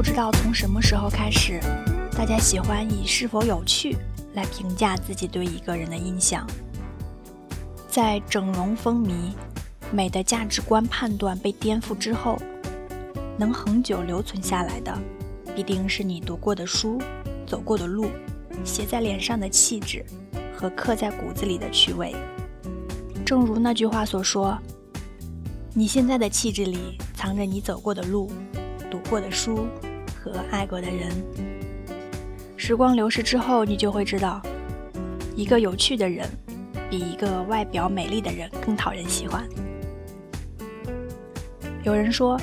不知道从什么时候开始，大家喜欢以是否有趣来评价自己对一个人的印象。在整容风靡、美的价值观判断被颠覆之后，能恒久留存下来的，必定是你读过的书、走过的路、写在脸上的气质和刻在骨子里的趣味。正如那句话所说：“你现在的气质里藏着你走过的路、读过的书和爱过的人。”时光流逝之后，你就会知道，一个有趣的人。比一个外表美丽的人更讨人喜欢。有人说，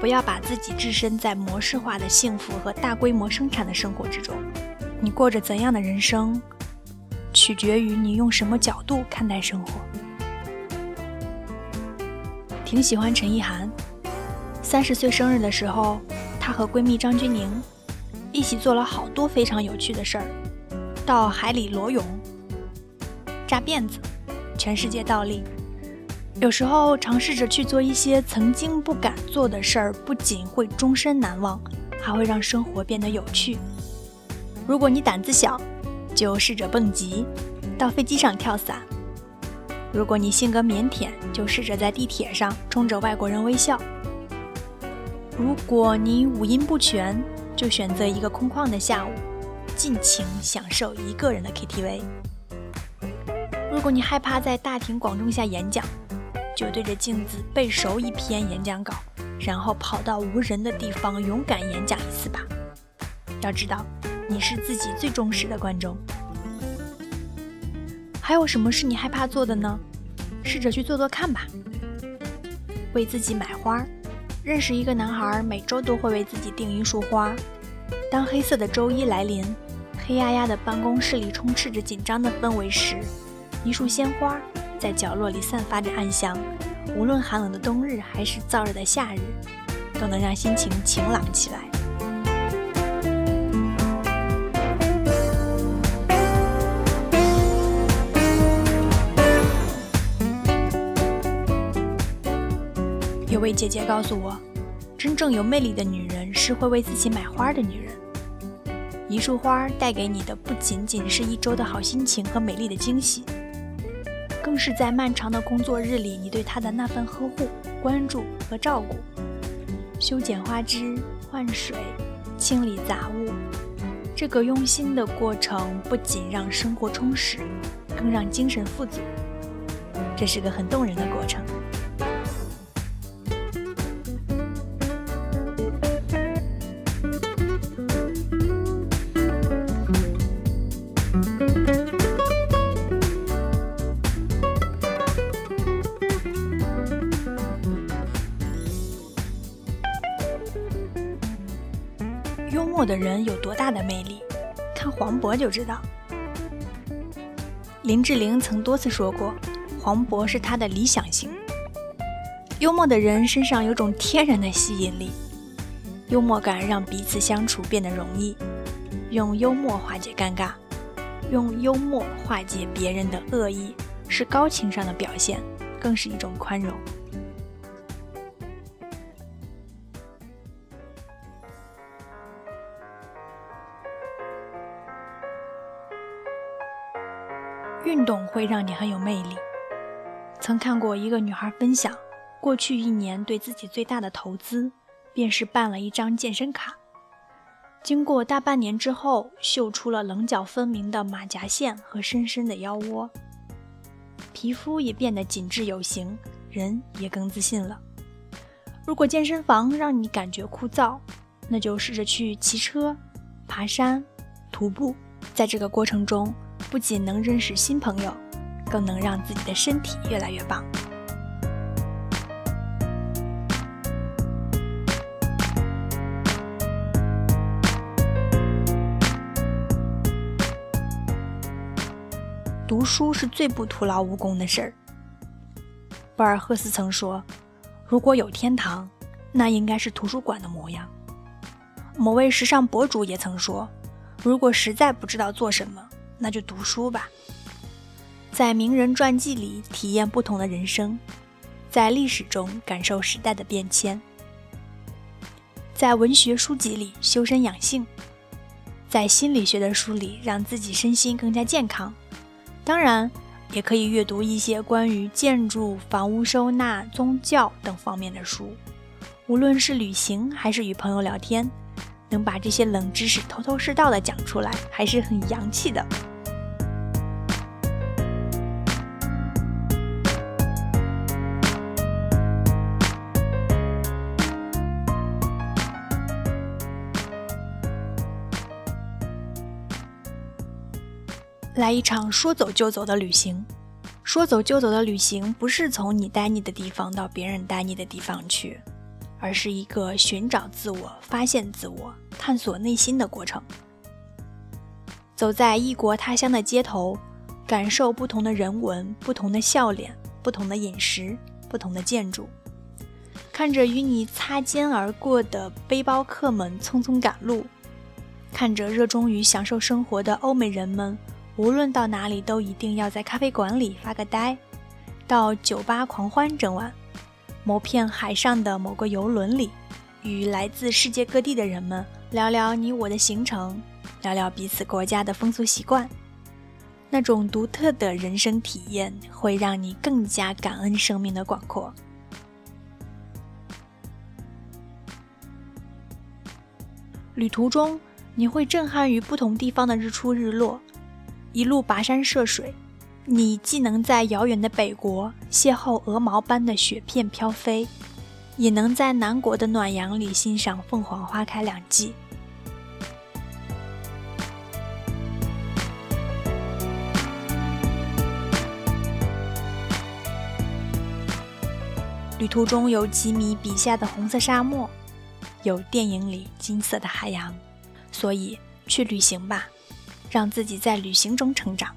不要把自己置身在模式化的幸福和大规模生产的生活之中。你过着怎样的人生，取决于你用什么角度看待生活。挺喜欢陈意涵，三十岁生日的时候，她和闺蜜张钧甯一起做了好多非常有趣的事儿，到海里裸泳。扎辫子，全世界倒立。有时候尝试着去做一些曾经不敢做的事儿，不仅会终身难忘，还会让生活变得有趣。如果你胆子小，就试着蹦极，到飞机上跳伞；如果你性格腼腆，就试着在地铁上冲着外国人微笑；如果你五音不全，就选择一个空旷的下午，尽情享受一个人的 KTV。如果你害怕在大庭广众下演讲，就对着镜子背熟一篇演讲稿，然后跑到无人的地方勇敢演讲一次吧。要知道，你是自己最忠实的观众。还有什么是你害怕做的呢？试着去做做看吧。为自己买花。认识一个男孩，每周都会为自己订一束花。当黑色的周一来临，黑压压的办公室里充斥着紧张的氛围时。一束鲜花在角落里散发着暗香，无论寒冷的冬日还是燥热的夏日，都能让心情晴朗起来。有位姐姐告诉我，真正有魅力的女人是会为自己买花的女人。一束花带给你的不仅仅是一周的好心情和美丽的惊喜。更是在漫长的工作日里，你对它的那份呵护、关注和照顾。修剪花枝、换水、清理杂物，这个用心的过程不仅让生活充实，更让精神富足。这是个很动人的过程。的人有多大的魅力，看黄渤就知道。林志玲曾多次说过，黄渤是她的理想型。幽默的人身上有种天然的吸引力，幽默感让彼此相处变得容易。用幽默化解尴尬，用幽默化解别人的恶意，是高情商的表现，更是一种宽容。运动会让你很有魅力。曾看过一个女孩分享，过去一年对自己最大的投资，便是办了一张健身卡。经过大半年之后，秀出了棱角分明的马甲线和深深的腰窝，皮肤也变得紧致有型，人也更自信了。如果健身房让你感觉枯燥，那就试着去骑车、爬山、徒步，在这个过程中。不仅能认识新朋友，更能让自己的身体越来越棒。读书是最不徒劳无功的事儿。博尔赫斯曾说：“如果有天堂，那应该是图书馆的模样。”某位时尚博主也曾说：“如果实在不知道做什么。”那就读书吧，在名人传记里体验不同的人生，在历史中感受时代的变迁。在文学书籍里修身养性，在心理学的书里让自己身心更加健康。当然，也可以阅读一些关于建筑、房屋收纳、宗教等方面的书。无论是旅行还是与朋友聊天，能把这些冷知识头头是道的讲出来，还是很洋气的。来一场说走就走的旅行。说走就走的旅行，不是从你待腻的地方到别人待腻的地方去，而是一个寻找自我、发现自我、探索内心的过程。走在异国他乡的街头，感受不同的人文、不同的笑脸、不同的饮食、不同的建筑，看着与你擦肩而过的背包客们匆匆赶路，看着热衷于享受生活的欧美人们。无论到哪里，都一定要在咖啡馆里发个呆，到酒吧狂欢整晚，某片海上的某个游轮里，与来自世界各地的人们聊聊你我的行程，聊聊彼此国家的风俗习惯。那种独特的人生体验，会让你更加感恩生命的广阔。旅途中，你会震撼于不同地方的日出日落。一路跋山涉水，你既能在遥远的北国邂逅鹅毛般的雪片飘飞，也能在南国的暖阳里欣赏凤凰花开两季。旅途中有吉米笔下的红色沙漠，有电影里金色的海洋，所以去旅行吧。让自己在旅行中成长。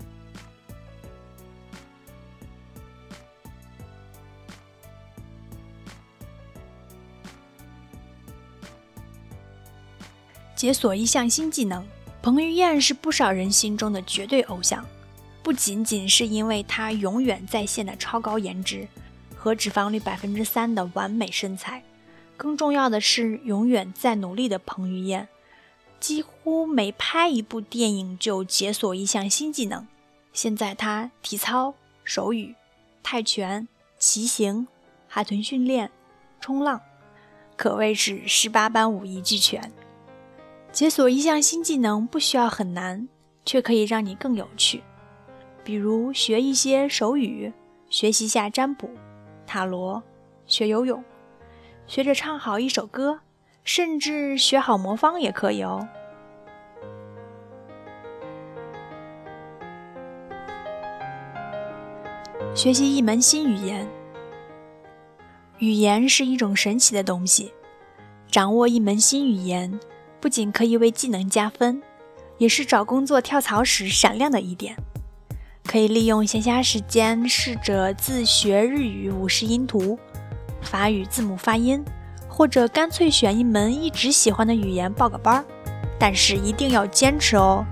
解锁一项新技能，彭于晏是不少人心中的绝对偶像。不仅仅是因为他永远在线的超高颜值和脂肪率百分之三的完美身材，更重要的是永远在努力的彭于晏。几乎每拍一部电影就解锁一项新技能。现在他体操、手语、泰拳、骑行、海豚训练、冲浪，可谓是十八般武艺俱全。解锁一项新技能不需要很难，却可以让你更有趣。比如学一些手语，学习下占卜、塔罗，学游泳，学着唱好一首歌。甚至学好魔方也可以哦。学习一门新语言，语言是一种神奇的东西。掌握一门新语言，不仅可以为技能加分，也是找工作跳槽时闪亮的一点。可以利用闲暇时间试着自学日语五十音图、法语字母发音。或者干脆选一门一直喜欢的语言报个班儿，但是一定要坚持哦。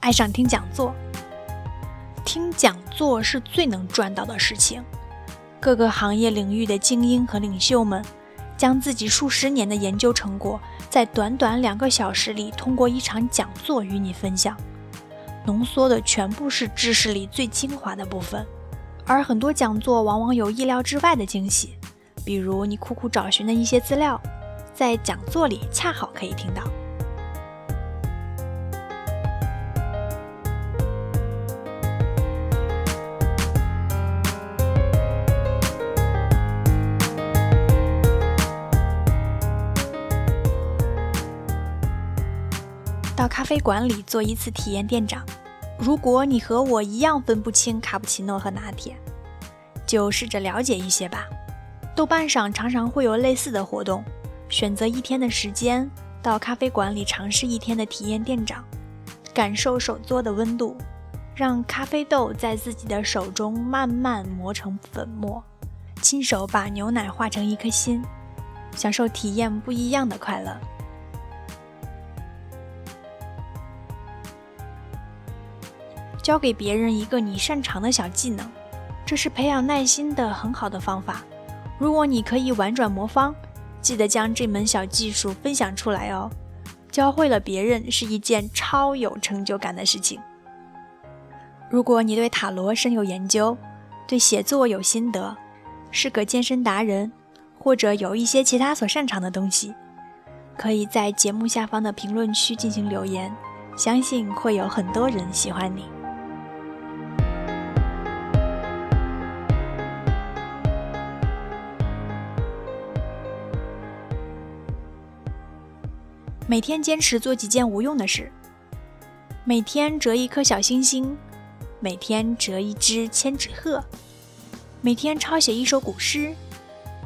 爱上听讲座，听讲座是最能赚到的事情。各个行业领域的精英和领袖们，将自己数十年的研究成果。在短短两个小时里，通过一场讲座与你分享，浓缩的全部是知识里最精华的部分。而很多讲座往往有意料之外的惊喜，比如你苦苦找寻的一些资料，在讲座里恰好可以听到。到咖啡馆里做一次体验店长。如果你和我一样分不清卡布奇诺和拿铁，就试着了解一些吧。豆瓣上常常会有类似的活动，选择一天的时间到咖啡馆里尝试一天的体验店长，感受手做的温度，让咖啡豆在自己的手中慢慢磨成粉末，亲手把牛奶化成一颗心，享受体验不一样的快乐。教给别人一个你擅长的小技能，这是培养耐心的很好的方法。如果你可以玩转魔方，记得将这门小技术分享出来哦。教会了别人是一件超有成就感的事情。如果你对塔罗深有研究，对写作有心得，是个健身达人，或者有一些其他所擅长的东西，可以在节目下方的评论区进行留言，相信会有很多人喜欢你。每天坚持做几件无用的事，每天折一颗小星星。每天折一只千纸鹤，每天抄写一首古诗，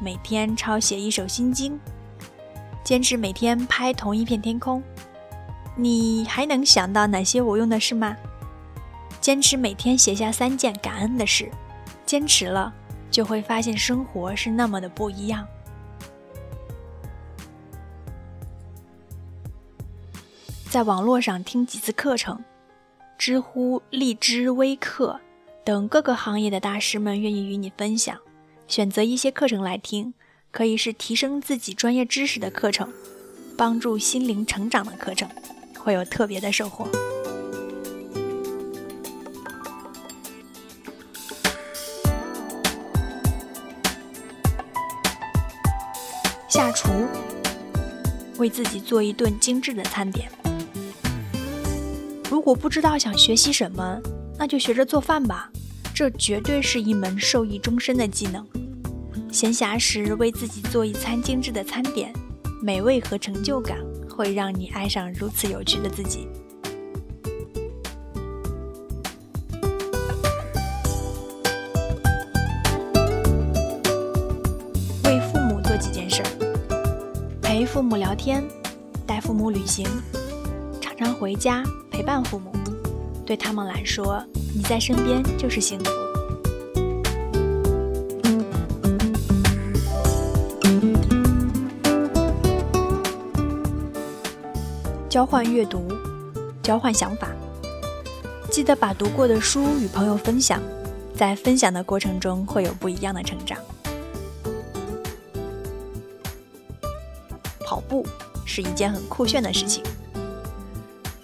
每天抄写一首心经，坚持每天拍同一片天空。你还能想到哪些无用的事吗？坚持每天写下三件感恩的事，坚持了就会发现生活是那么的不一样。在网络上听几次课程。知乎、荔枝、微课等各个行业的大师们愿意与你分享。选择一些课程来听，可以是提升自己专业知识的课程，帮助心灵成长的课程，会有特别的收获。下厨，为自己做一顿精致的餐点。我不知道想学习什么，那就学着做饭吧，这绝对是一门受益终身的技能。闲暇时为自己做一餐精致的餐点，美味和成就感会让你爱上如此有趣的自己。为父母做几件事：陪父母聊天，带父母旅行。常回家陪伴父母，对他们来说，你在身边就是幸福。交换阅读，交换想法，记得把读过的书与朋友分享，在分享的过程中会有不一样的成长。跑步是一件很酷炫的事情。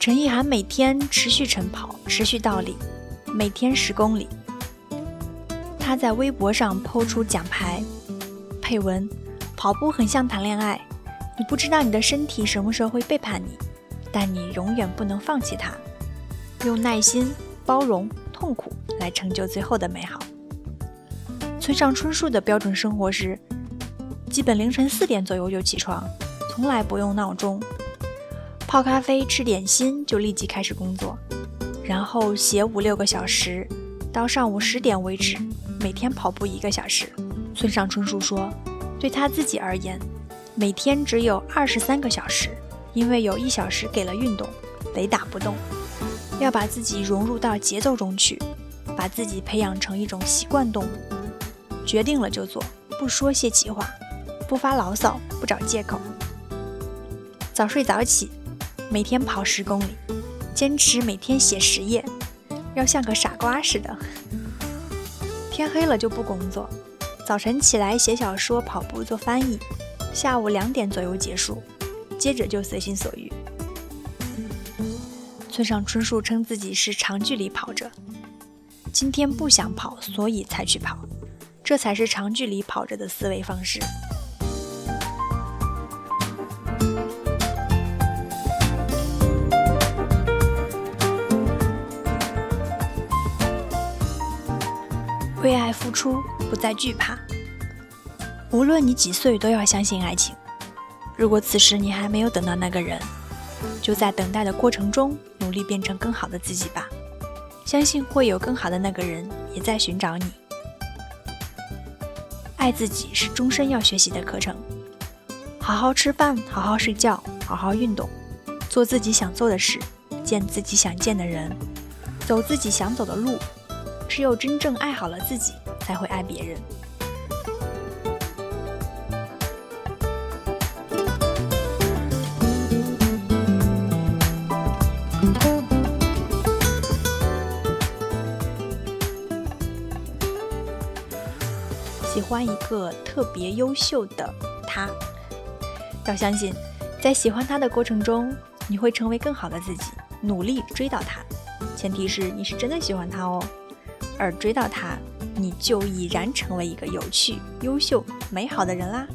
陈意涵每天持续晨跑，持续倒立，每天十公里。他在微博上抛出奖牌，配文：“跑步很像谈恋爱，你不知道你的身体什么时候会背叛你，但你永远不能放弃它。用耐心、包容、痛苦来成就最后的美好。”村上春树的标准生活是：基本凌晨四点左右就起床，从来不用闹钟。泡咖啡，吃点心就立即开始工作，然后写五六个小时，到上午十点为止。每天跑步一个小时。村上春树说，对他自己而言，每天只有二十三个小时，因为有一小时给了运动，雷打不动。要把自己融入到节奏中去，把自己培养成一种习惯动物。决定了就做，不说泄气话，不发牢骚，不找借口。早睡早起。每天跑十公里，坚持每天写十页，要像个傻瓜似的。天黑了就不工作，早晨起来写小说、跑步、做翻译，下午两点左右结束，接着就随心所欲。村上春树称自己是长距离跑者，今天不想跑，所以才去跑，这才是长距离跑者的思维方式。为爱付出，不再惧怕。无论你几岁，都要相信爱情。如果此时你还没有等到那个人，就在等待的过程中努力变成更好的自己吧。相信会有更好的那个人也在寻找你。爱自己是终身要学习的课程。好好吃饭，好好睡觉，好好运动，做自己想做的事，见自己想见的人，走自己想走的路。只有真正爱好了自己才会爱别人。喜欢一个特别优秀的他要相信在喜欢他的过程中你会成为更好的自己努力追到他。前提是你是真的喜欢他哦。而追到他你就已然成为一个有趣优秀美好的人啦。